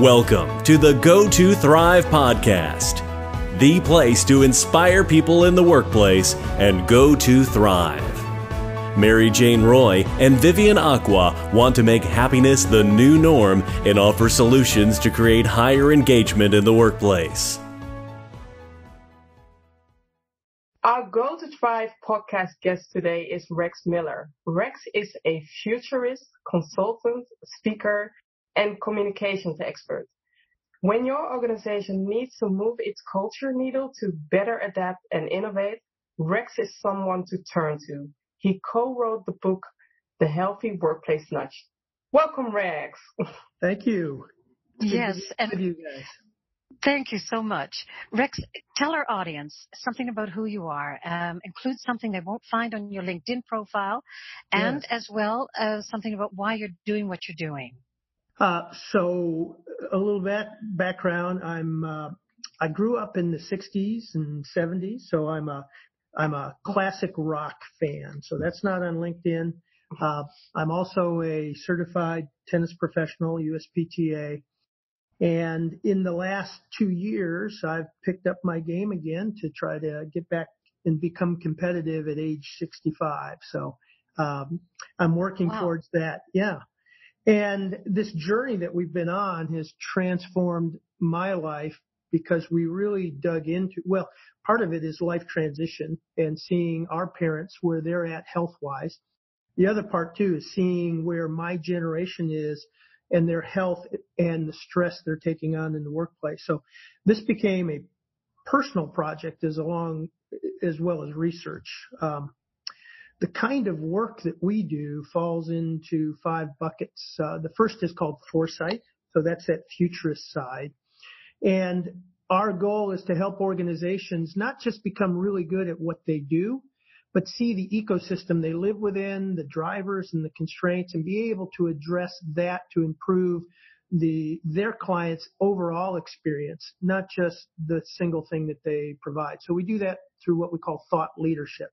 Welcome to the Go to Thrive podcast, the place to inspire people in the workplace and go to thrive. Mary Jane Roy and Vivian Acquah want to make happiness the new norm and offer solutions to create higher engagement in the workplace. Our Go to Thrive podcast guest today is Rex Miller. Rex is a futurist, consultant, speaker, and communications expert. When your organization needs to move its culture needle to better adapt and innovate, Rex is someone to turn to. He co-wrote the book, The Healthy Workplace Nudge. Welcome, Rex. Thank you. Yes, and you guys. Thank you so much. Rex, tell our audience something about who you are. Um, include something they won't find on your LinkedIn profile and Yes. as well as something about why you're doing what you're doing. Uh, so a little bit background. I'm uh, I grew up in the 60s and 70s, so I'm a I'm a classic rock fan. So that's not on LinkedIn. Uh, I'm also a certified tennis professional, USPTA. And in the last two years, I've picked up my game again to try to get back and become competitive at age 65. So um, I'm working Wow. towards that. Yeah. And this journey that we've been on has transformed my life because we really dug into, well, part of it is life transition and seeing our parents where they're at health wise. The other part too is seeing where my generation is and their health and the stress they're taking on in the workplace. So this became a personal project as along as well as research. Um, the kind of work that we do falls into five buckets. Uh, the first is called foresight. So that's that futurist side. And our goal is to help organizations not just become really good at what they do, but see the ecosystem they live within, the drivers and the constraints and be able to address that to improve the, their clients overall experience, not just the single thing that they provide. So we do that through what we call thought leadership.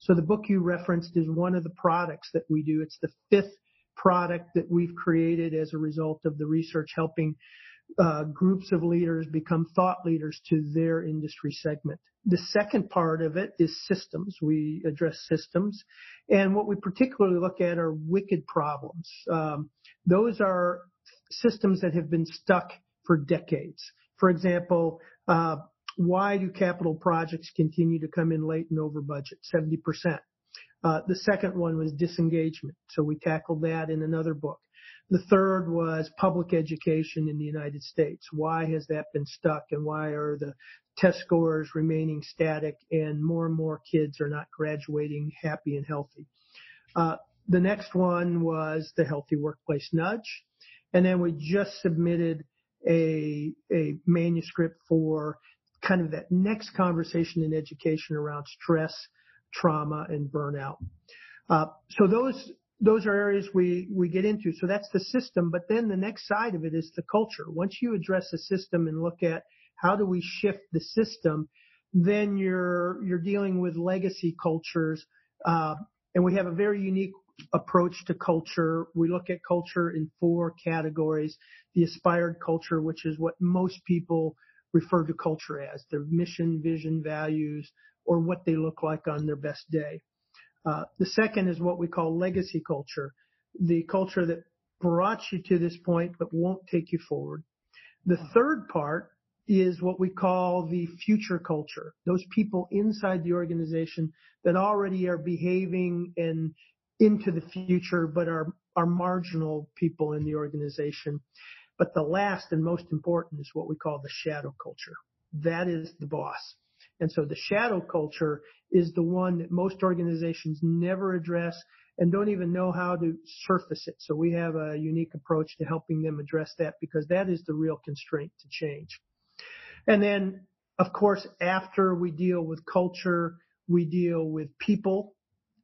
So the book you referenced is one of the products that we do. It's the fifth product that we've created as a result of the research helping uh, groups of leaders become thought leaders to their industry segment. The second part of it is systems. We address systems. And what we particularly look at are wicked problems. Um, those are systems that have been stuck for decades. For example, uh, why do capital projects continue to come in late and over budget? 70%. Uh, the second one was disengagement. So we tackled that in another book. The third was public education in the United States. Why has that been stuck and why are the test scores remaining static and more and more kids are not graduating happy and healthy? Uh, the next one was the healthy workplace nudge. And then we just submitted a, a manuscript for kind of that next conversation in education around stress, trauma, and burnout. Uh, so those those are areas we we get into. So that's the system, but then the next side of it is the culture. Once you address the system and look at how do we shift the system, then you're you're dealing with legacy cultures, uh, and we have a very unique approach to culture. We look at culture in four categories: the aspired culture, which is what most people refer to culture as their mission, vision, values, or what they look like on their best day. Uh, the second is what we call legacy culture, the culture that brought you to this point but won't take you forward. The third part is what we call the future culture, those people inside the organization that already are behaving and into the future but are, are marginal people in the organization. But the last and most important is what we call the shadow culture. That is the boss. And so the shadow culture is the one that most organizations never address and don't even know how to surface it. So we have a unique approach to helping them address that because that is the real constraint to change. And then, of course, after we deal with culture, we deal with people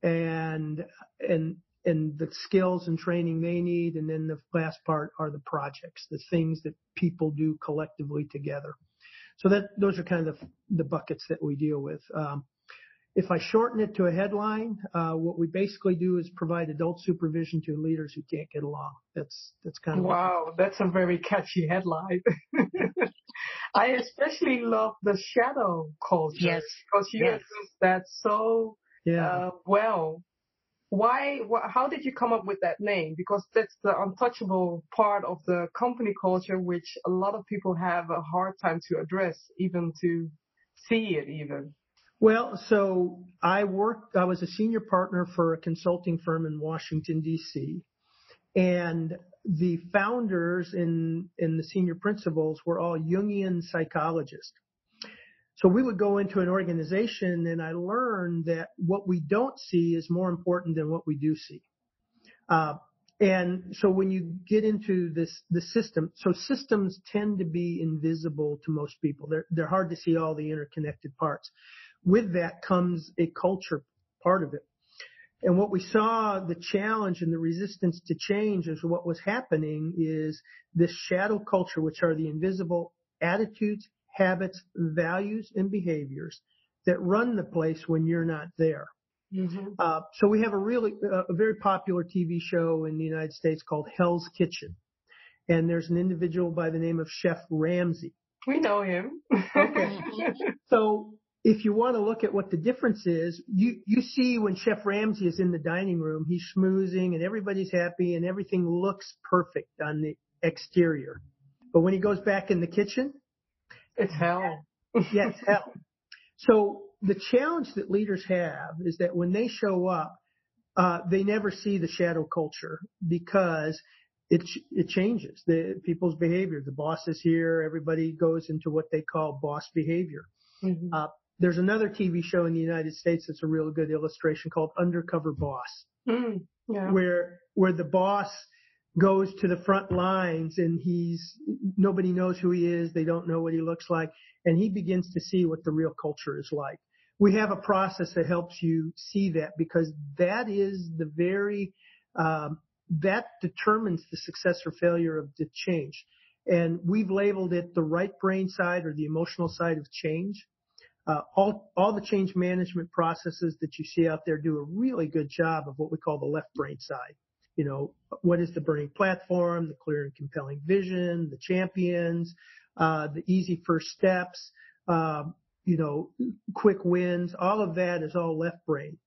and, and, and the skills and training they need. And then the last part are the projects, the things that people do collectively together. So that those are kind of the, the buckets that we deal with. Um, if I shorten it to a headline, uh, what we basically do is provide adult supervision to leaders who can't get along. That's that's kind of wow. That's a very catchy headline. I especially love the shadow culture Yes. because you Yes. address that so yeah. uh, well. Why? Wh- how did you come up with that name? Because that's the untouchable part of the company culture, which a lot of people have a hard time to address, even to see it. Even. Well, so I worked, I was a senior partner for a consulting firm in Washington DC and the founders and, and the senior principals were all Jungian psychologists. So we would go into an organization and I learned that what we don't see is more important than what we do see. Uh, and so when you get into this, the system, so systems tend to be invisible to most people. They're, they're hard to see all the interconnected parts. With that comes a culture part of it. And what we saw, the challenge and the resistance to change is what was happening is this shadow culture, which are the invisible attitudes, habits, values, and behaviors that run the place when you're not there. Mm-hmm. Uh, so we have a really, uh, a very popular TV show in the United States called Hell's Kitchen. And there's an individual by the name of Chef Ramsay. We know him. Okay. So if you want to look at what the difference is, you, you see when Chef Ramsay is in the dining room, he's schmoozing and everybody's happy and everything looks perfect on the exterior. But when he goes back in the kitchen, it's hell. yeah, it's hell. So the challenge that leaders have is that when they show up, uh, they never see the shadow culture because it it changes the people's behavior. The boss is here. Everybody goes into what they call boss behavior. Mhm. Uh, there's another TV show in the United States that's a real good illustration called Undercover Boss, Mm, yeah. where where the boss goes to the front lines and he's nobody knows who he is, they don't know what he looks like, and he begins to see what the real culture is like. We have a process that helps you see that because that is the very um, that determines the success or failure of the change. And we've labeled it the right brain side or the emotional side of change. Uh, all, all the change management processes that you see out there do a really good job of what we call the left brain side. You know, what is the burning platform, the clear and compelling vision, the champions, uh, the easy first steps, um, you know, quick wins, all of that is all left brain.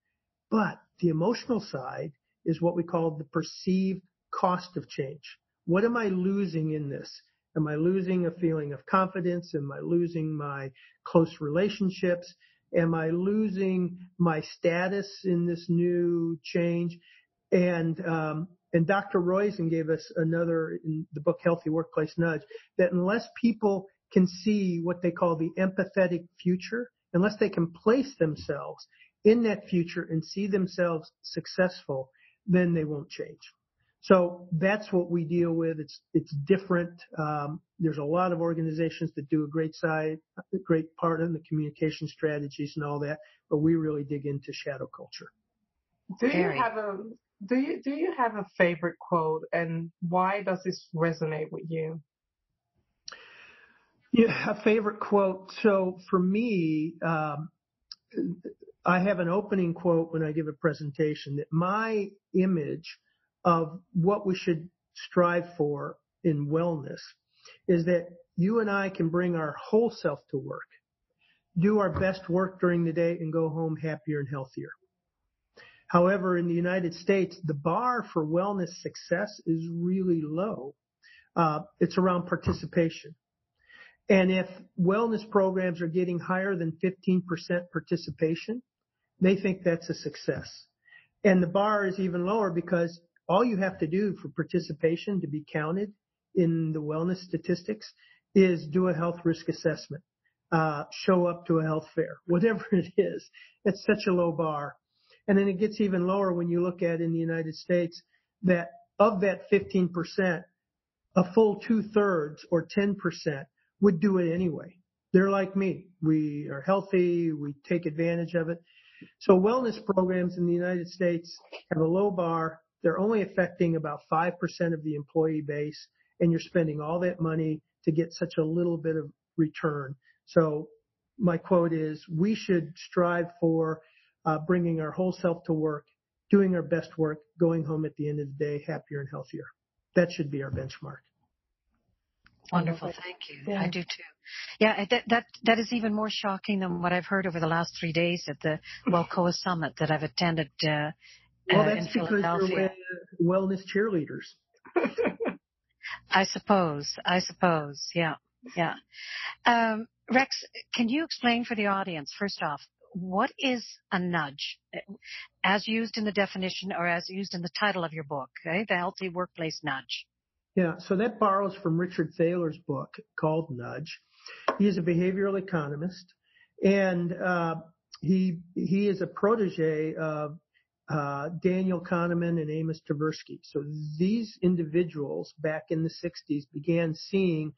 But the emotional side is what we call the perceived cost of change. What am I losing in this? Am I losing a feeling of confidence? Am I losing my close relationships? Am I losing my status in this new change? And um, and Dr. Roizen gave us another in the book Healthy Workplace Nudge that unless people can see what they call the empathetic future, unless they can place themselves in that future and see themselves successful, then they won't change. So that's what we deal with. It's it's different. Um, there's a lot of organizations that do a great side, a great part in the communication strategies and all that, but we really dig into shadow culture. Do you have a do you do you have a favorite quote and why does this resonate with you? Yeah, a favorite quote. So for me, um, I have an opening quote when I give a presentation that my image of what we should strive for in wellness is that you and I can bring our whole self to work, do our best work during the day and go home happier and healthier. However, in the United States, the bar for wellness success is really low. Uh, it's around participation. And if wellness programs are getting higher than 15% participation, they think that's a success. And the bar is even lower because all you have to do for participation to be counted in the wellness statistics is do a health risk assessment, uh, show up to a health fair, whatever it is. It's such a low bar. And then it gets even lower when you look at in the United States that of that 15%, a full two thirds or 10% would do it anyway. They're like me. We are healthy. We take advantage of it. So wellness programs in the United States have a low bar. They're only affecting about 5% of the employee base and you're spending all that money to get such a little bit of return. So my quote is we should strive for uh, bringing our whole self to work, doing our best work, going home at the end of the day happier and healthier. That should be our benchmark. Wonderful. Thank you. Yeah. I do too. Yeah, that, that, that is even more shocking than what I've heard over the last three days at the WELCOA Summit that I've attended uh, well, uh, that's in because Philadelphia. You're wellness cheerleaders. I suppose. I suppose. Yeah. Yeah. Um, Rex, can you explain for the audience, first off, what is a nudge as used in the definition or as used in the title of your book, okay? The Healthy Workplace Nudge. Yeah, so that borrows from Richard Thaler's book called Nudge. He's a behavioral economist, and uh, he he is a protege of uh, Daniel Kahneman and Amos Tversky. So these individuals back in the 60s began seeing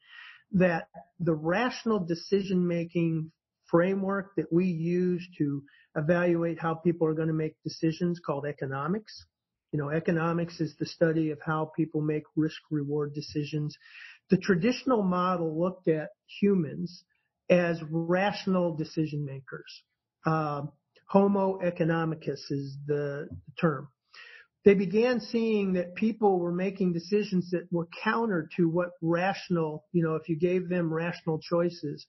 that the rational decision making framework that we use to evaluate how people are going to make decisions called economics you know, economics is the study of how people make risk reward decisions. The traditional model looked at humans as rational decision makers. Uh, homo economicus is the term. They began seeing that people were making decisions that were counter to what rational, you know, if you gave them rational choices,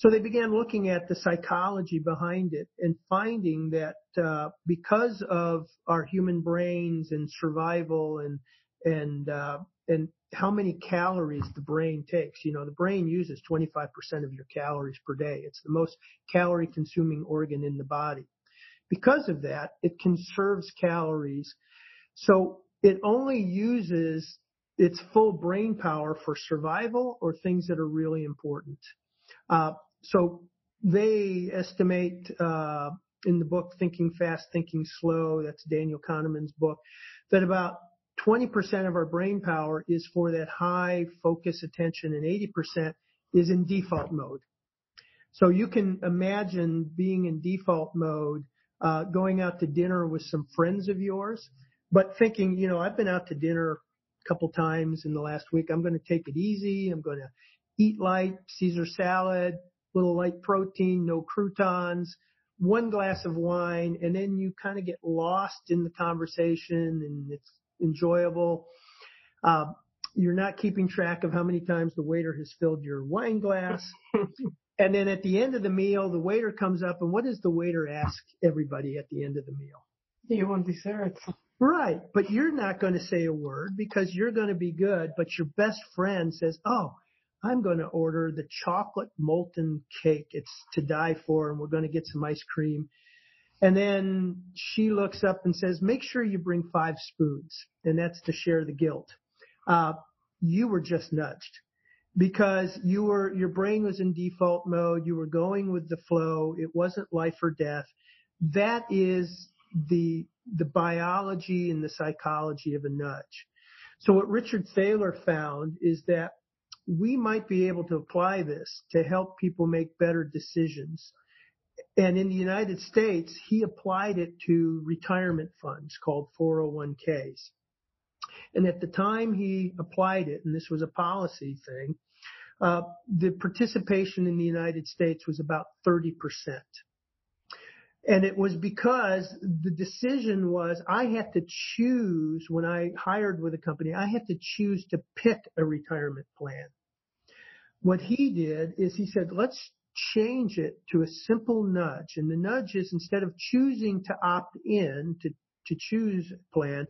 so they began looking at the psychology behind it and finding that uh, because of our human brains and survival and and uh, and how many calories the brain takes. You know, the brain uses 25% of your calories per day. It's the most calorie consuming organ in the body. Because of that, it conserves calories. So it only uses its full brain power for survival or things that are really important. Uh, so they estimate uh, in the book Thinking Fast, Thinking Slow, that's Daniel Kahneman's book, that about 20% of our brain power is for that high focus attention and 80% is in default mode. So you can imagine being in default mode, uh, going out to dinner with some friends of yours, but thinking, you know, I've been out to dinner a couple times in the last week. I'm going to take it easy. I'm going to eat light, Caesar salad, little light protein, no croutons, one glass of wine, and then you kind of get lost in the conversation and it's enjoyable. Uh, you're not keeping track of how many times the waiter has filled your wine glass. and then at the end of the meal, the waiter comes up and what does the waiter ask everybody at the end of the meal? You want dessert. Right. But you're not going to say a word because you're going to be good. But your best friend says, Oh, I'm going to order the chocolate molten cake. It's to die for, and we're going to get some ice cream. And then she looks up and says, make sure you bring five spoons. And that's to share the guilt. Uh, you were just nudged because you were, your brain was in default mode. You were going with the flow. It wasn't life or death. That is the, the biology and the psychology of a nudge. So what Richard Thaler found is that we might be able to apply this to help people make better decisions. And in the United States, he applied it to retirement funds called 401ks. And at the time he applied it, and this was a policy thing, uh, the participation in the United States was about 30%. And it was because the decision was I had to choose when I hired with a company, I had to choose to pick a retirement plan. What he did is he said, let's change it to a simple nudge. And the nudge is instead of choosing to opt in to, to choose plan,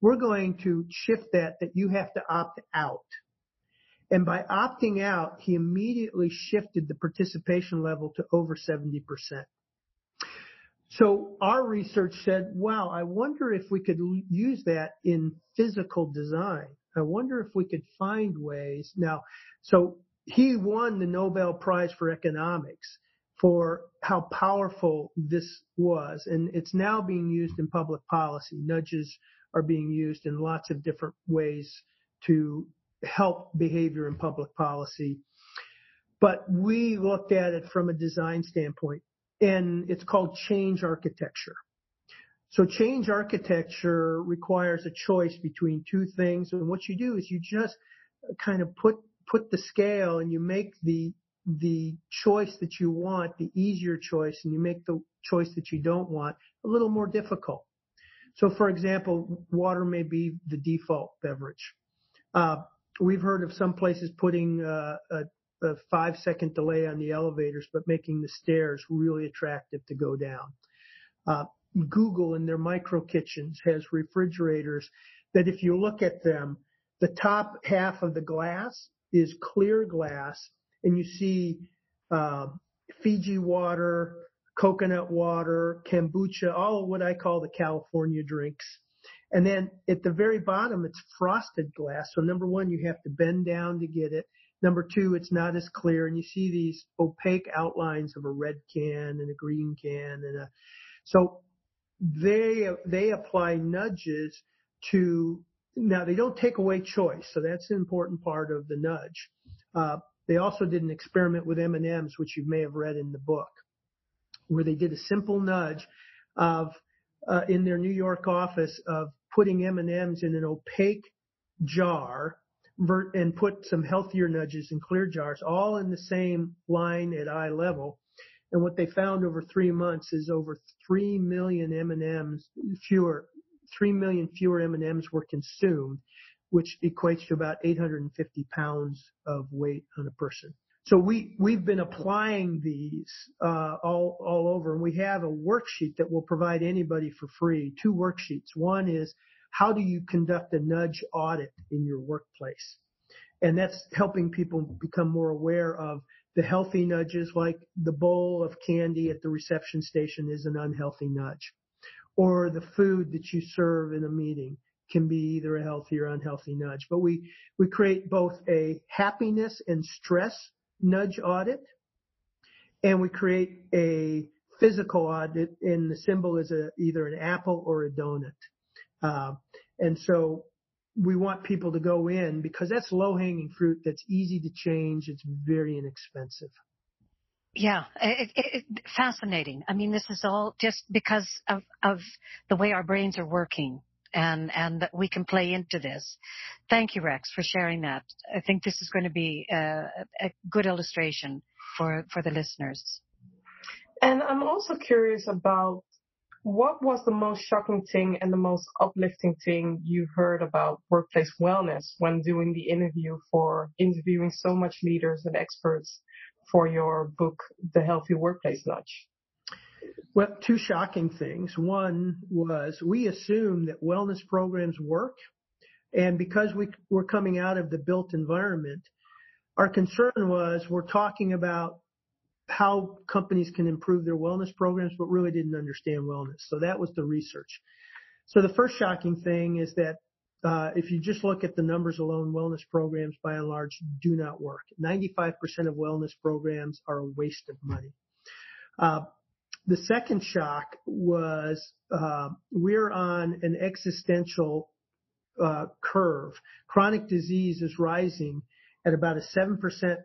we're going to shift that that you have to opt out. And by opting out, he immediately shifted the participation level to over 70%. So our research said, wow, I wonder if we could use that in physical design. I wonder if we could find ways. Now, so he won the Nobel Prize for Economics for how powerful this was. And it's now being used in public policy. Nudges are being used in lots of different ways to help behavior in public policy. But we looked at it from a design standpoint and it's called change architecture. So change architecture requires a choice between two things. And what you do is you just kind of put put the scale and you make the the choice that you want, the easier choice, and you make the choice that you don't want a little more difficult. So, for example, water may be the default beverage. Uh, we've heard of some places putting uh, a, a, five second delay on the elevators, but making the stairs really attractive to go down. Uh, Google in their micro kitchens has refrigerators that if you look at them, the top half of the glass is clear glass and you see uh, Fiji water, coconut water, kombucha, all what I call the California drinks. And then at the very bottom, it's frosted glass. So number one, you have to bend down to get it. Number two, it's not as clear and you see these opaque outlines of a red can and a green can and a, so they, they apply nudges to, now they don't take away choice. So that's an important part of the nudge. Uh, they also did an experiment with M&Ms, which you may have read in the book, where they did a simple nudge of uh, in their New York office of putting M&Ms in an opaque jar and put some healthier nudges in clear jars, all in the same line at eye level. And what they found over three months is over three million M&Ms fewer, three million fewer M&Ms were consumed, which equates to about 850 pounds of weight on a person. So we, we've been applying these, uh, all, all over and we have a worksheet that will provide anybody for free. Two worksheets. One is how do you conduct a nudge audit in your workplace? And that's helping people become more aware of the healthy nudges like the bowl of candy at the reception station is an unhealthy nudge or the food that you serve in a meeting can be either a healthy or unhealthy nudge. But we, we create both a happiness and stress nudge audit and we create a physical audit and the symbol is a, either an apple or a donut. Uh, and so we want people to go in because that's low hanging fruit that's easy to change. It's very inexpensive. Yeah, it, it, it, fascinating. I mean, this is all just because of, of the way our brains are working and and that we can play into this. Thank you, Rex, for sharing that. I think this is going to be a, a good illustration for for the listeners. And I'm also curious about what was the most shocking thing and the most uplifting thing you heard about workplace wellness when doing the interview for interviewing so much leaders and experts for your book, The Healthy Workplace Nudge? Well, two shocking things. One was we assume that wellness programs work. And because we were coming out of the built environment, our concern was we're talking about how companies can improve their wellness programs, but really didn't understand wellness. So that was the research. So the first shocking thing is that uh, if you just look at the numbers alone, wellness programs by and large do not work. 95% of wellness programs are a waste of money. Uh, the second shock was uh, we're on an existential uh, curve. Chronic disease is rising at about a 7%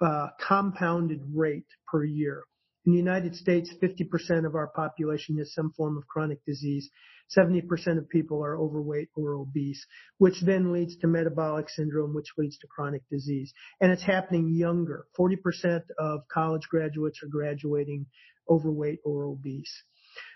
uh, compounded rate per year. In the United States, 50% of our population has some form of chronic disease. 70% of people are overweight or obese, which then leads to metabolic syndrome, which leads to chronic disease. And it's happening younger. 40% of college graduates are graduating overweight or obese.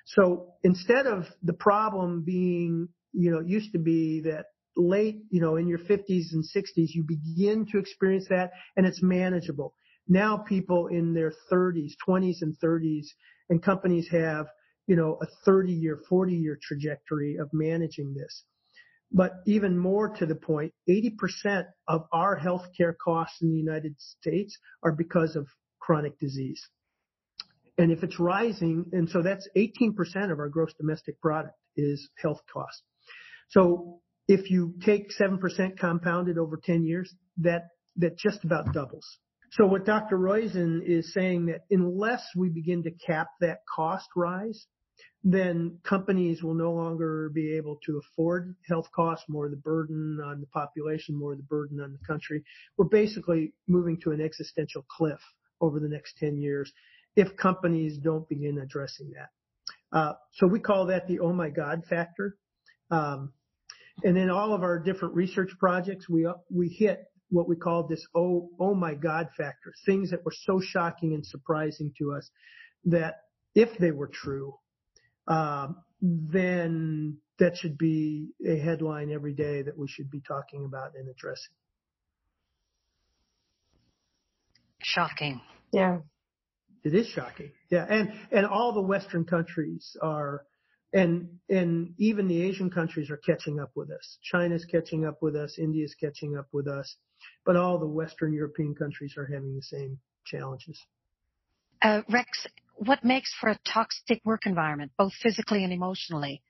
So instead of the problem being, you know, it used to be that late, you know, in your 50s and 60s, you begin to experience that and it's manageable. Now people in their 30s, 20s and 30s and companies have, you know, a 30 year, 40 year trajectory of managing this. But even more to the point, 80% of our healthcare costs in the United States are because of chronic disease. And if it's rising, and so that's 18% of our gross domestic product is health costs. So if you take 7% compounded over 10 years, that, that just about doubles. So what Dr. Roizen is saying that unless we begin to cap that cost rise, then companies will no longer be able to afford health costs, more of the burden on the population, more of the burden on the country. We're basically moving to an existential cliff over the next 10 years if companies don't begin addressing that. Uh, so we call that the oh my God factor. Um, and in all of our different research projects, we we hit what we call this oh oh my god factor, things that were so shocking and surprising to us that if they were true, uh, then that should be a headline every day that we should be talking about and addressing. Shocking. Yeah. It is shocking. Yeah. And, and all the Western countries are, and, and even the Asian countries are catching up with us. China's catching up with us. India's catching up with us. But all the Western European countries are having the same challenges. Uh, Rex, what makes for a toxic work environment, both physically and emotionally?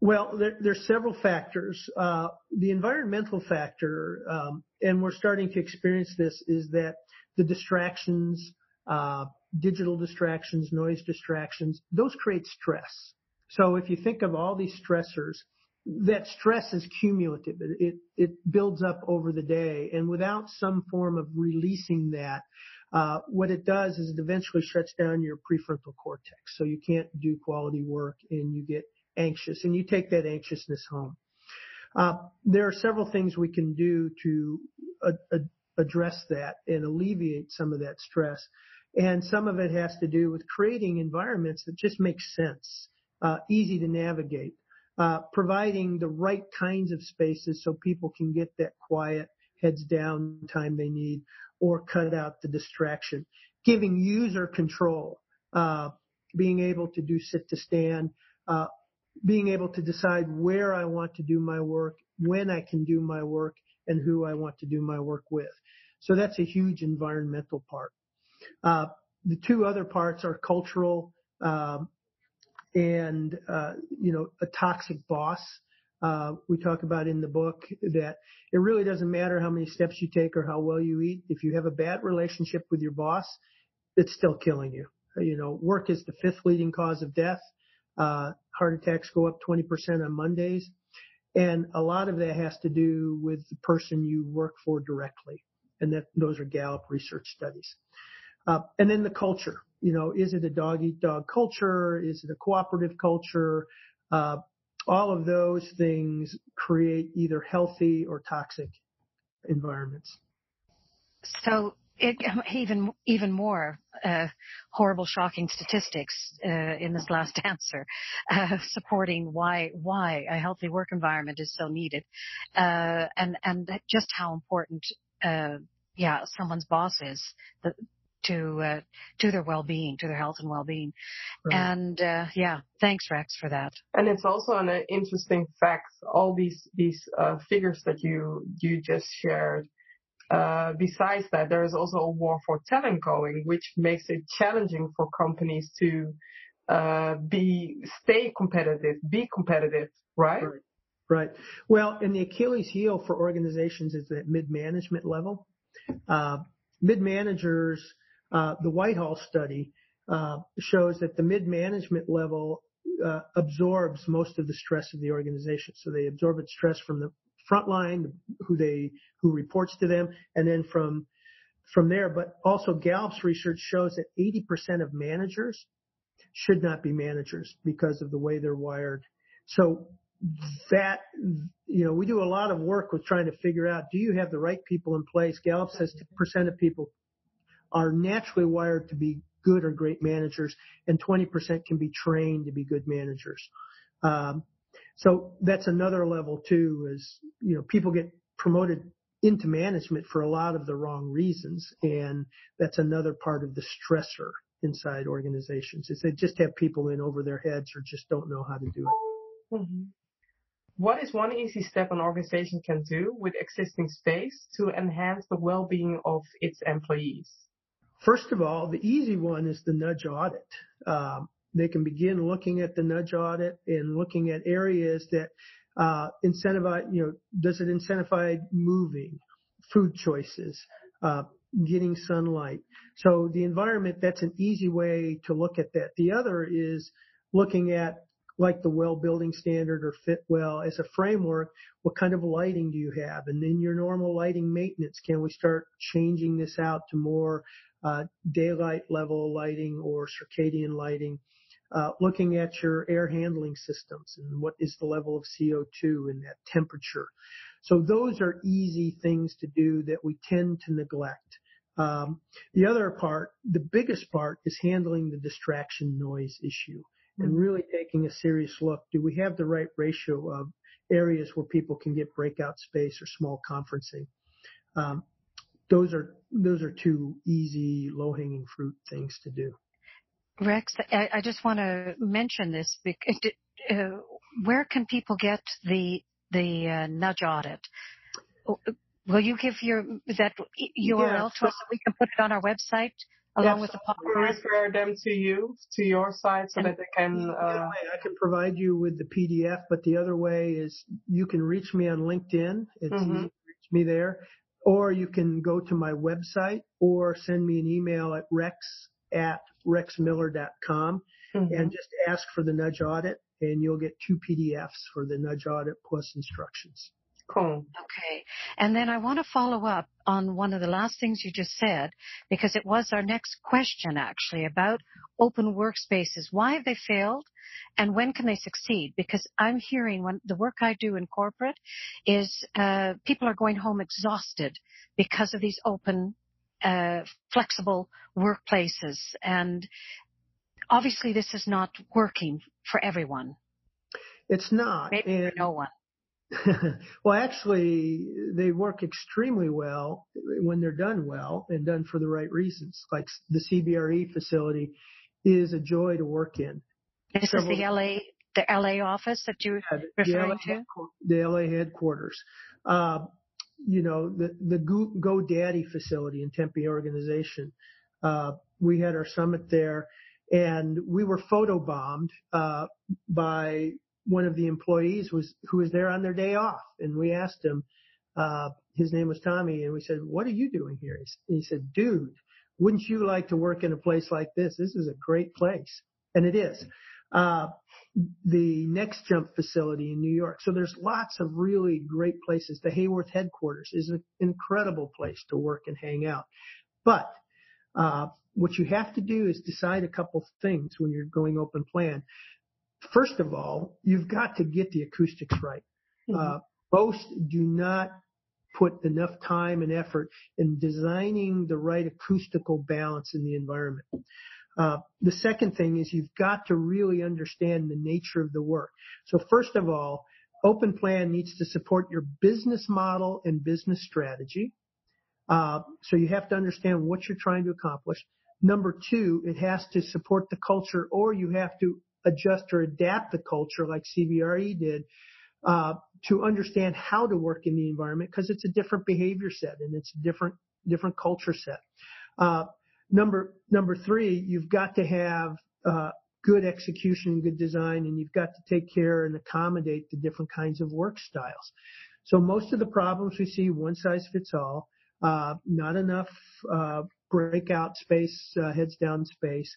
Well, there, there's several factors. Uh, the environmental factor, um, and we're starting to experience this, is that the distractions, uh, digital distractions, noise distractions, those create stress. So if you think of all these stressors, that stress is cumulative. It, it, it builds up over the day, and without some form of releasing that, uh, what it does is it eventually shuts down your prefrontal cortex. So you can't do quality work and you get anxious and you take that anxiousness home. Uh, there are several things we can do to uh, address that and alleviate some of that stress. And some of it has to do with creating environments that just make sense, easy to navigate, uh, providing the right kinds of spaces so people can get that quiet, heads down time they need, or cut out the distraction. Giving user control, uh, being able to do sit to stand, uh, being able to decide where I want to do my work, when I can do my work, and who I want to do my work with. So that's a huge environmental part. Uh, the two other parts are cultural um, and uh, you know a toxic boss. Uh, we talk about in the book that it really doesn't matter how many steps you take or how well you eat. If you have a bad relationship with your boss, it's still killing you. You know, work is the fifth leading cause of death. Uh, heart attacks go up 20% on Mondays. And a lot of that has to do with the person you work for directly. And that those are Gallup research studies. Uh, and then the culture, you know, is it a dog eat dog culture? Is it a cooperative culture? Uh, all of those things create either healthy or toxic environments. So it, even even more uh, horrible, shocking statistics uh, in this last answer, uh, supporting why why a healthy work environment is so needed, uh, and and just how important, uh, yeah, someone's boss is. The, to uh, to their well-being, to their health and well-being. Right. And uh, yeah, thanks Rex for that. And it's also an interesting fact. All these these uh, figures that you you just shared. Uh, besides that, there is also a war for talent going, which makes it challenging for companies to uh, be stay competitive, be competitive, right? right? Right. Well, and the Achilles heel for organizations is that mid-management level. Uh, mid-managers the Whitehall study uh, shows that the mid-management level uh, absorbs most of the stress of the organization. So they absorb its stress from the front line, who they who reports to them, and then from from there. But also Gallup's research shows that 80% of managers should not be managers because of the way they're wired. So that you know we do a lot of work with trying to figure out do you have the right people in place gallup says 10% of people are naturally wired to be good or great managers, and 20% can be trained to be good managers. Um, so that's another level too. Is you know people get promoted into management for a lot of the wrong reasons, and that's another part of the stressor inside organizations. Is they just have people in over their heads or just don't know how to do it. Mm-hmm. What is one easy step an organization can do with existing space to enhance the well-being of its employees? First of all, the easy one is the nudge audit. Um, they can begin looking at the nudge audit and looking at areas that uh, incentivize, you know, does it incentivize moving, food choices, uh, getting sunlight. So the environment, that's an easy way to look at that. The other is looking at like the well building standard or Fitwel as a framework, what kind of lighting do you have? And then your normal lighting maintenance, can we start changing this out to more daylight level lighting or circadian lighting, uh, looking at your air handling systems and what is the level of CO2 and that temperature. So those are easy things to do that we tend to neglect. Um, the other part, the biggest part, is handling the distraction noise issue and Mm-hmm. really taking a serious look. Do we have the right ratio of areas where people can get breakout space or small conferencing? Those are those are two easy, low hanging fruit things to do. Rex, I, I just want to mention this. Because, uh, where can people get the the uh, nudge audit? Will you give your that URL Yeah, to us so we can put it on our website along with the We'll podcast? refer them to you, to your site, so And- that they can. Uh, way, I can provide you with the PDF, but the other way is you can reach me on LinkedIn. It's Mhm. easy to reach me there. Or you can go to my website or send me an email at rex at rexmiller.com mhm. and just ask for the nudge audit and you'll get two PDFs for the nudge audit plus instructions. Cool. Okay. And then I want to follow up on one of the last things you just said, because it was our next question actually about open workspaces. Why have they failed and when can they succeed? Because I'm hearing when the work I do in corporate is, uh, people are going home exhausted because of these open, uh, flexible workplaces. And obviously this is not working for everyone, It's not. maybe and for no one. well, actually, they work extremely well when they're done well and done for the right reasons. Like the CBRE facility is a joy to work in. This is the LA, the LA office that you Yeah, referring the LA, to? the LA headquarters. Uh, you know, the, the Go- GoDaddy facility in Tempe organization. Uh, we had our summit there and we were photobombed, uh, by one of the employees was, who was there on their day off. And we asked him, uh, his name was Tommy and we said, what are you doing here? He s- He said, dude, wouldn't you like to work in a place like this? This is a great place. And it is. Uh, the Next Jump facility in New York. So there's lots of really great places. The Haworth headquarters is an incredible place to work and hang out. But uh, what you have to do is decide a couple things when you're going open plan. First of all, you've got to get the acoustics right. Uh, most do not put enough time and effort in designing the right acoustical balance in the environment. Uh, the second thing is you've got to really understand the nature of the work. So first of all, open plan needs to support your business model and business strategy. Uh, so you have to understand what you're trying to accomplish. Number two, it has to support the culture or you have to adjust or adapt the culture like CBRE did uh, to understand how to work in the environment because it's a different behavior set and it's a different different culture set. Uh, number number three, you've got to have uh, good execution, and good design, and you've got to take care and accommodate the different kinds of work styles. So most of the problems we see one size fits all, uh, not enough uh, breakout space, uh, heads down space.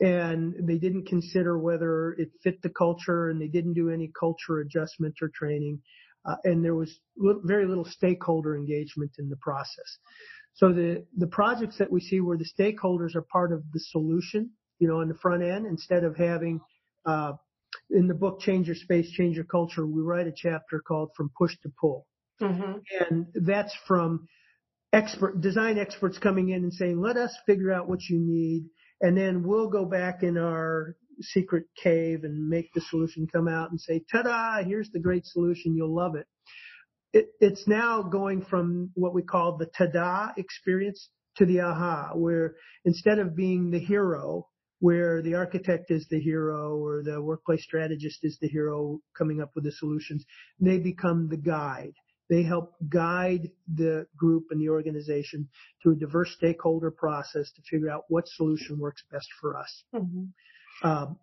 And they didn't consider whether it fit the culture and they didn't do any culture adjustment or training. Uh, and there was li- very little stakeholder engagement in the process. So the, the projects that we see where the stakeholders are part of the solution, you know, on the front end, instead of having, uh, in the book Change Your Space, Change Your Culture, we write a chapter called From Push to Pull. Mhm. And that's from expert, design experts coming in and saying, let us figure out what you need. And then we'll go back in our secret cave and make the solution come out and say, ta-da, here's the great solution. You'll love it. it it's now going from what we call the ta-da experience to the aha, where instead of being the hero, where the architect is the hero or the workplace strategist is the hero coming up with the solutions, they become the guide. They help guide the group and the organization through a diverse stakeholder process to figure out what solution works best for us. Mhm. Um,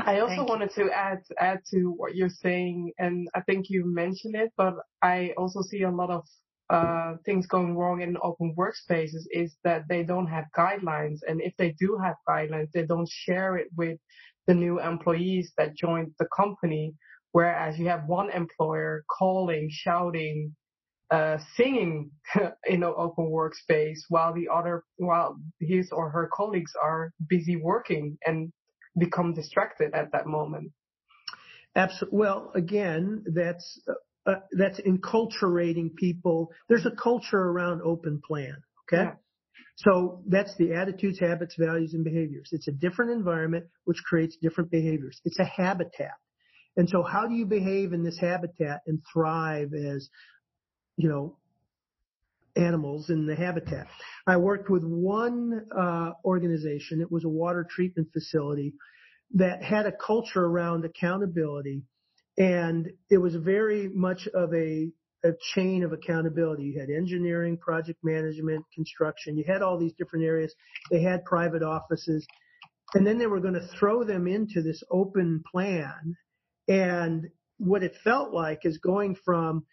I also Thank you. wanted to add add to what you're saying, and I think you mentioned it, but I also see a lot of uh, things going wrong in open workspaces is that they don't have guidelines, and if they do have guidelines, they don't share it with the new employees that joined the company. Whereas you have one employer calling, shouting, uh, singing in an open workspace while the other, while his or her colleagues are busy working and become distracted at that moment. Absolutely. Well, again, that's uh, uh, that's enculturating people. There's a culture around open plan. Okay. Yeah. So that's the attitudes, habits, values, and behaviors. It's a different environment which creates different behaviors. It's a habitat. And so how do you behave in this habitat and thrive as, you know, animals in the habitat? I worked with one uh, organization. It was a water treatment facility that had a culture around accountability and it was very much of a a chain of accountability. You had engineering, project management, construction. You had all these different areas. They had private offices. And then they were going to throw them into this open plan. And what it felt like is going from,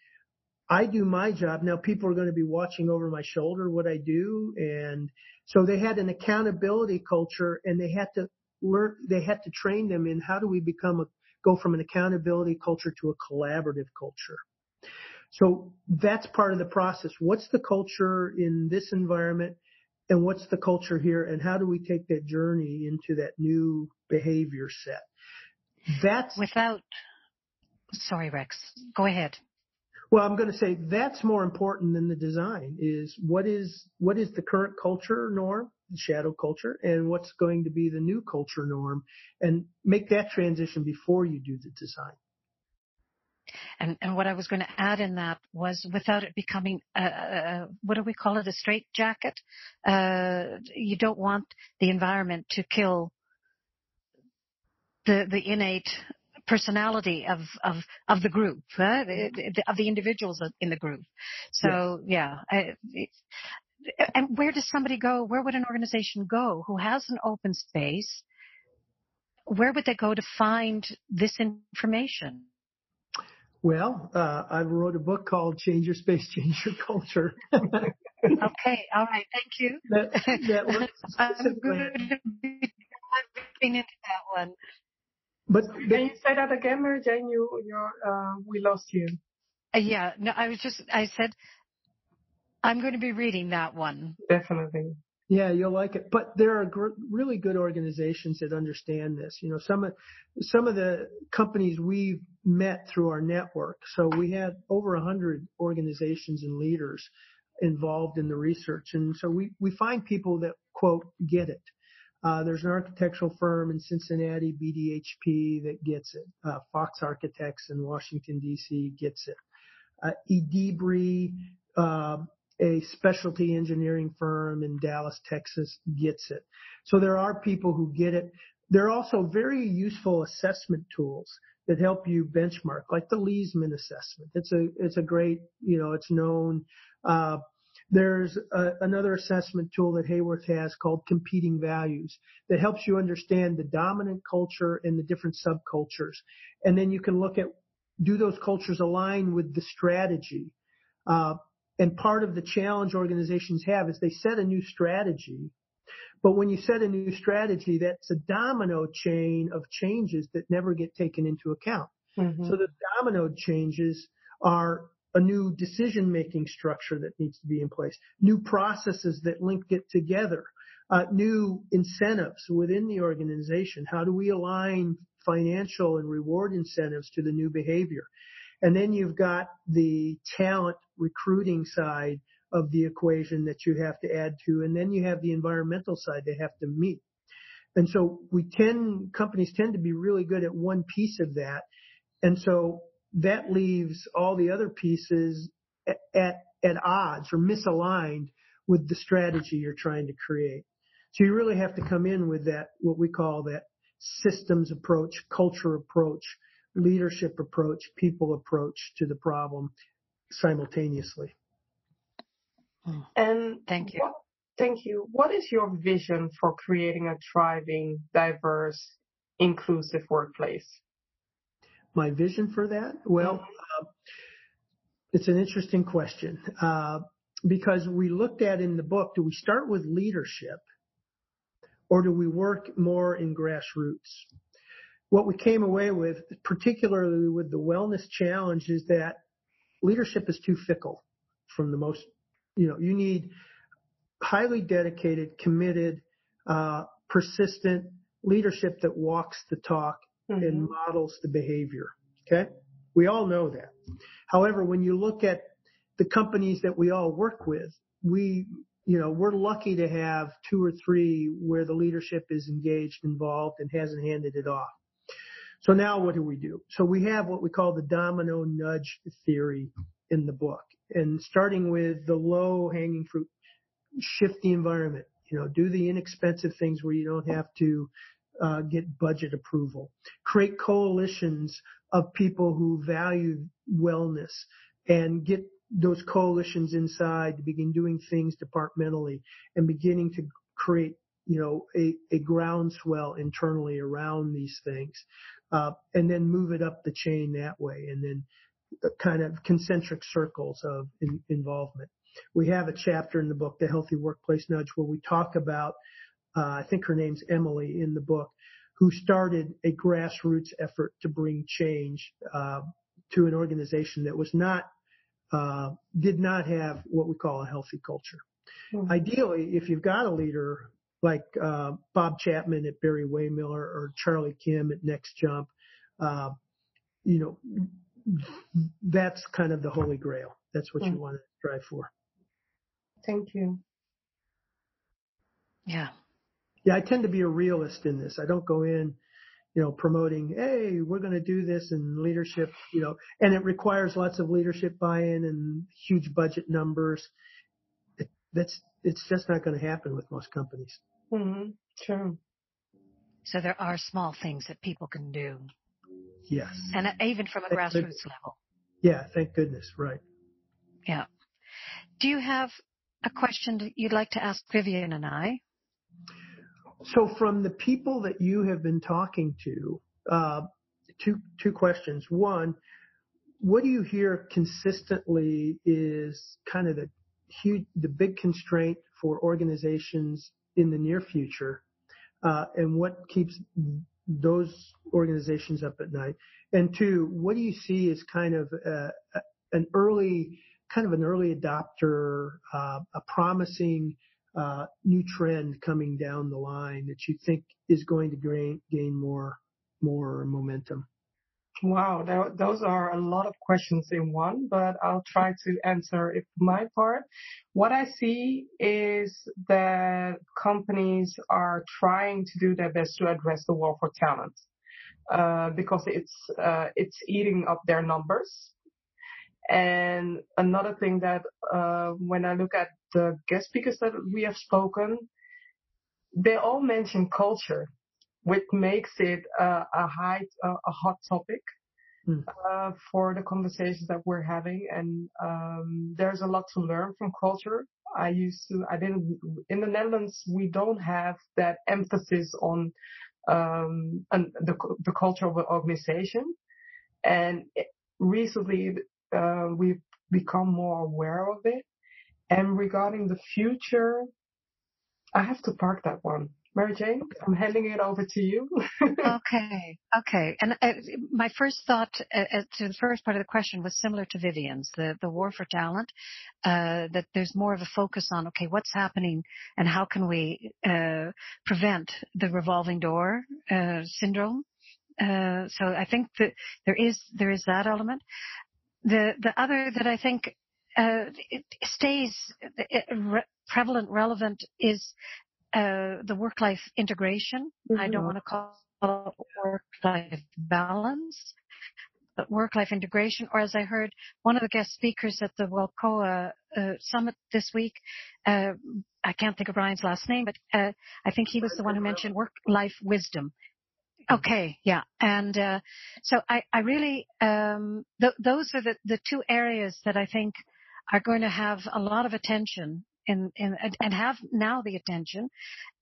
I do my job. Now people are going to be watching over my shoulder what I do. And so they had an accountability culture and they had to learn, they had to train them in how do we become a, go from an accountability culture to a collaborative culture. So that's part of the process. What's the culture in this environment and what's the culture here and how do we take that journey into that new behavior set? That's without, sorry, Rex, go ahead. Well, I'm going to say that's more important than the design is what is, what is the current culture norm, the shadow culture, and what's going to be the new culture norm and make that transition before you do the design. And, and what I was going to add in that was without it becoming a, a what do we call it, a straight jacket. Uh, you don't want the environment to kill the the innate personality of of of the group, uh, of the individuals in the group. So yeah, I, and where does somebody go? Where would an organization go who has an open space? Where would they go to find this information? Well, uh, I wrote a book called Change Your Space, Change Your Culture. okay, all right, thank you. That, that I'm good looking into that one. But, but can you say that again, Mary Jane? You, you, uh, we lost you. Uh, yeah, no, I was just, I said, I'm going to be reading that one. Definitely. Yeah, you'll like it. But there are gr- really good organizations that understand this. You know, some of some of the companies we've met through our network. So we had over a hundred organizations and leaders involved in the research, and so we we find people that quote get it. Uh, there's an architectural firm in Cincinnati, BDHP, that gets it. Uh, Fox Architects in Washington D.C. gets it. Uh, Edebri, uh, a specialty engineering firm in Dallas, Texas gets it. So there are people who get it. There are also very useful assessment tools that help you benchmark, like the Leesman assessment. It's a it's a great, you know, it's known. Uh, there's a, another assessment tool that Haworth has called competing values that helps you understand the dominant culture and the different subcultures, and then you can look at do those cultures align with the strategy. Uh, and part of the challenge organizations have is they set a new strategy. But when you set a new strategy, that's a domino chain of changes that never get taken into account. Mm-hmm. So the domino changes are a new decision making structure that needs to be in place, new processes that link it together, uh, new incentives within the organization. How do we align financial and reward incentives to the new behavior? And then you've got the talent recruiting side of the equation that you have to add to. And then you have the environmental side they have to meet. And so we tend, companies tend to be really good at one piece of that. And so that leaves all the other pieces at, at, at odds or misaligned with the strategy you're trying to create. So you really have to come in with that, what we call that systems approach, culture approach, leadership approach, people approach to the problem simultaneously. And thank you. What, thank you. What is your vision for creating a thriving, diverse, inclusive workplace? My vision for that? Well, uh, it's an interesting question uh, because we looked at in the book. Do we start with leadership, or do we work more in grassroots? what we came away with, particularly with the wellness challenge, is that leadership is too fickle from the most, you know, you need highly dedicated, committed, uh, persistent leadership that walks the talk mm-hmm. and models the behavior. Okay. We all know that. However, when you look at the companies that we all work with, we, you know, we're lucky to have two or three where the leadership is engaged, involved, and hasn't handed it off. So now what do we do? So we have what we call the domino nudge theory in the book. And starting with the low hanging fruit, shift the environment, you know, do the inexpensive things where you don't have to uh, get budget approval. Create coalitions of people who value wellness and get those coalitions inside to begin doing things departmentally and beginning to create you know a, a groundswell internally around these things uh, and then move it up the chain that way and then uh, kind of concentric circles of in, involvement we have a chapter in the book the healthy workplace nudge where we talk about uh, I think her name's Emily in the book, who started a grassroots effort to bring change uh, to an organization that was not uh, did not have what we call a healthy culture. Mm-hmm. Ideally, if you've got a leader like uh, Bob Chapman at Barry-Wehmiller or Charlie Kim at Next Jump, uh, you know, that's kind of the holy grail. That's what mm-hmm. you want to strive for. Thank you. Yeah yeah, I tend to be a realist in this. I don't go in, you know, promoting, hey, we're going to do this and leadership, you know, and it requires lots of leadership buy-in and huge budget numbers. It, that's it's just not going to happen with most companies. Mm-hmm. True. So there are small things that people can do. Yes. And even from a thank grassroots goodness. level. Yeah, thank goodness. Right. Yeah. Do you have a question you'd like to ask Vivian and I? So from the people that you have been talking to, uh, two two questions. One, what do you hear consistently is kind of the huge, the big constraint for organizations in the near future, uh, and what keeps those organizations up at night? And two, what do you see as kind of uh, an early, kind of an early adopter, uh, a promising new trend coming down the line that you think is going to gain, more more momentum? Wow, those are a lot of questions in one, but I'll try to answer it for my part. What I see is that companies are trying to do their best to address the war for talent. Uh, because it's uh, it's eating up their numbers. And another thing that uh, when I look at the guest speakers that we have spoken, they all mention culture, which makes it uh, a high, uh, a hot topic mm. uh, for the conversations that we're having. And um, there's a lot to learn from culture. I used to, I didn't, in the Netherlands, we don't have that emphasis on um, the, the culture of an organization. And recently, uh, we've become more aware of it. And regarding the future, I have to park that one. Mary Jane, I'm handing it over to you. okay, okay. And uh, my first thought uh, uh, to the first part of the question was similar to Vivian's, the, the war for talent, uh, that there's more of a focus on, okay, what's happening and how can we uh, prevent the revolving door uh, syndrome? so I think that there is there is that element. The the other that I think uh, stays re- prevalent, relevant is uh, the work-life integration. Mm-hmm. I don't mm-hmm. want to call it work-life balance, but work-life integration. Or as I heard one of the guest speakers at the WELCOA uh, summit this week, uh, I can't think of Brian's last name, but uh, I think he was the one who mentioned work-life wisdom. Okay, yeah, and uh, so I, I really um, th- those are the, the two areas that I think are going to have a lot of attention and, and, and have now the attention.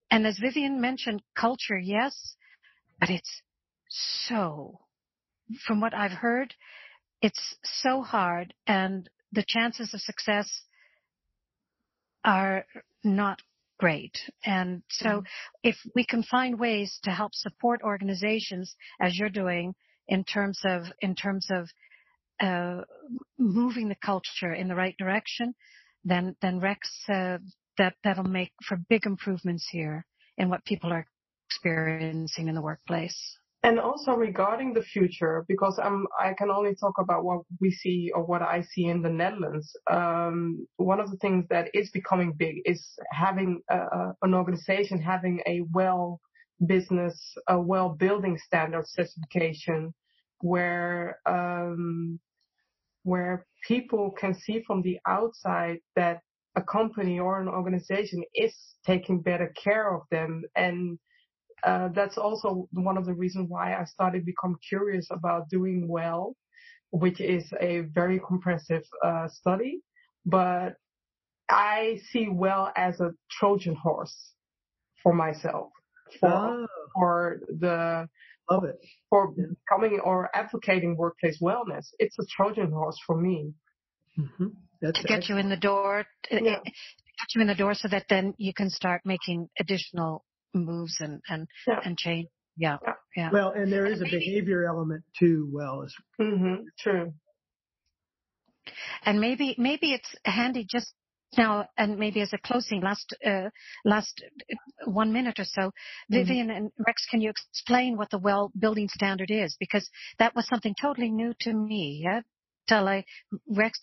And as Vivian mentioned, culture, yes, but it's so, from what I've heard, it's so hard and the chances of success are not great. And so mm-hmm. if we can find ways to help support organizations as you're doing in terms of, in terms of uh, moving the culture in the right direction, then then Rex uh, that that'll make for big improvements here in what people are experiencing in the workplace. And also regarding the future, because I'm, I can only talk about what we see or what I see in the Netherlands. Um, one of the things that is becoming big is having a, an organization having a well business, a well building standard certification where, um, where people can see from the outside that a company or an organization is taking better care of them and uh, that's also one of the reasons why I started become curious about doing well, which is a very comprehensive uh, study. But I see well as a Trojan horse for myself for oh. for the love it for yeah. becoming or advocating workplace wellness. It's a Trojan horse for me. Mm-hmm. to get excellent. you in the door. Yeah. Get you in the door so that then you can start making additional moves and and yeah. and change. Yeah, yeah. Well, and there is a behavior element too. Well, as mm-hmm. true. And maybe maybe it's handy just now, and maybe as a closing, last uh, last one minute or so, mm-hmm. Vivian and Rex, can you explain what the well building standard is? Because that was something totally new to me. Yeah, till I Rex,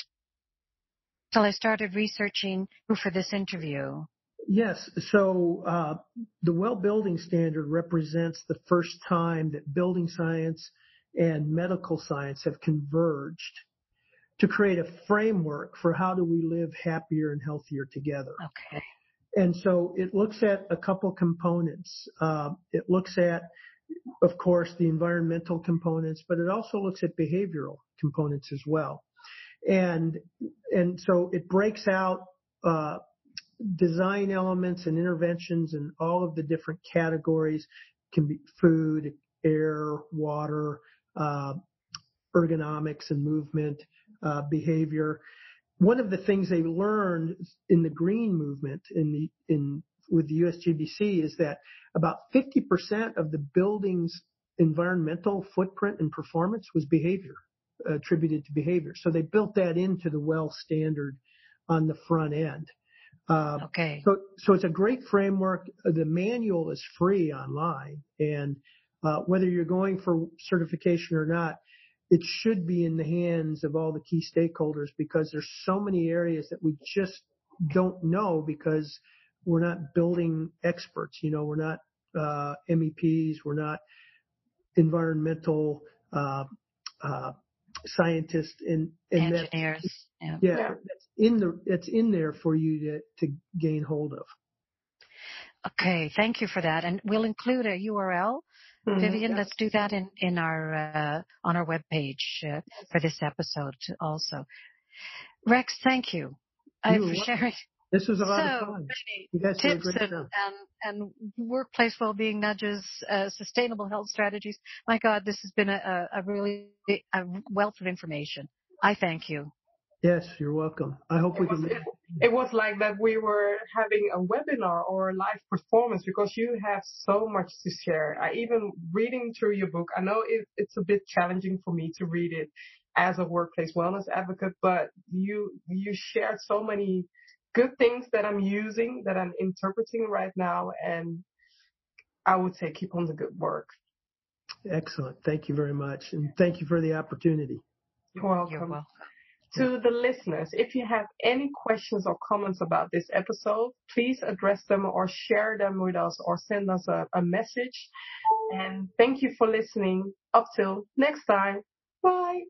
till I started researching for this interview. Yes. So uh, the well building standard represents the first time that building science and medical science have converged to create a framework for how do we live happier and healthier together. Okay. And so it looks at a couple components. Uh, it looks at, of course, the environmental components, but it also looks at behavioral components as well. And and so it breaks out uh, design elements and interventions and all of the different categories can be food, air, water, uh, ergonomics and movement, uh, behavior. One of the things they learned in the green movement in the in with the USGBC is that about 50% of the building's environmental footprint and performance was behavior, attributed to behavior. So they built that into the well standard on the front end. Uh, okay. So, so it's a great framework. The manual is free online, and uh, whether you're going for certification or not, it should be in the hands of all the key stakeholders because there's so many areas that we just don't know because we're not building experts. You know, we're not uh, MEPs, we're not environmental uh, uh, scientists, and, and engineers. yeah, yeah, that's in the it's in there for you to to gain hold of. Okay, thank you for that, and we'll include a URL. Mm-hmm, Vivian, yes. let's do that in in our uh, on our webpage uh, for this episode also. Rex, thank you, uh, for sharing. This was a lot so, of fun. Guys tips and, and, and, workplace well-being nudges, uh, sustainable health strategies. My God, this has been a, a really a wealth of information. I thank you. Yes, you're welcome. I hope it we was, can. It, it, was like that we were having a webinar or a live performance because you have so much to share. I even reading through your book, I know it, it's a bit challenging for me to read it as a workplace wellness advocate, but you you shared so many good things that I'm using that I'm interpreting right now, and I would say keep on the good work. Excellent. Thank you very much, and thank you for the opportunity. You're welcome. You're welcome. To the listeners, if you have any questions or comments about this episode, please address them or share them with us or send us a, a message. And thank you for listening. Up till next time. Bye.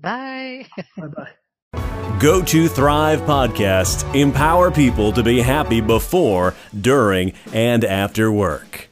Bye. bye bye. Go to Thrive Podcast. Empower people to be happy before, during, and after work.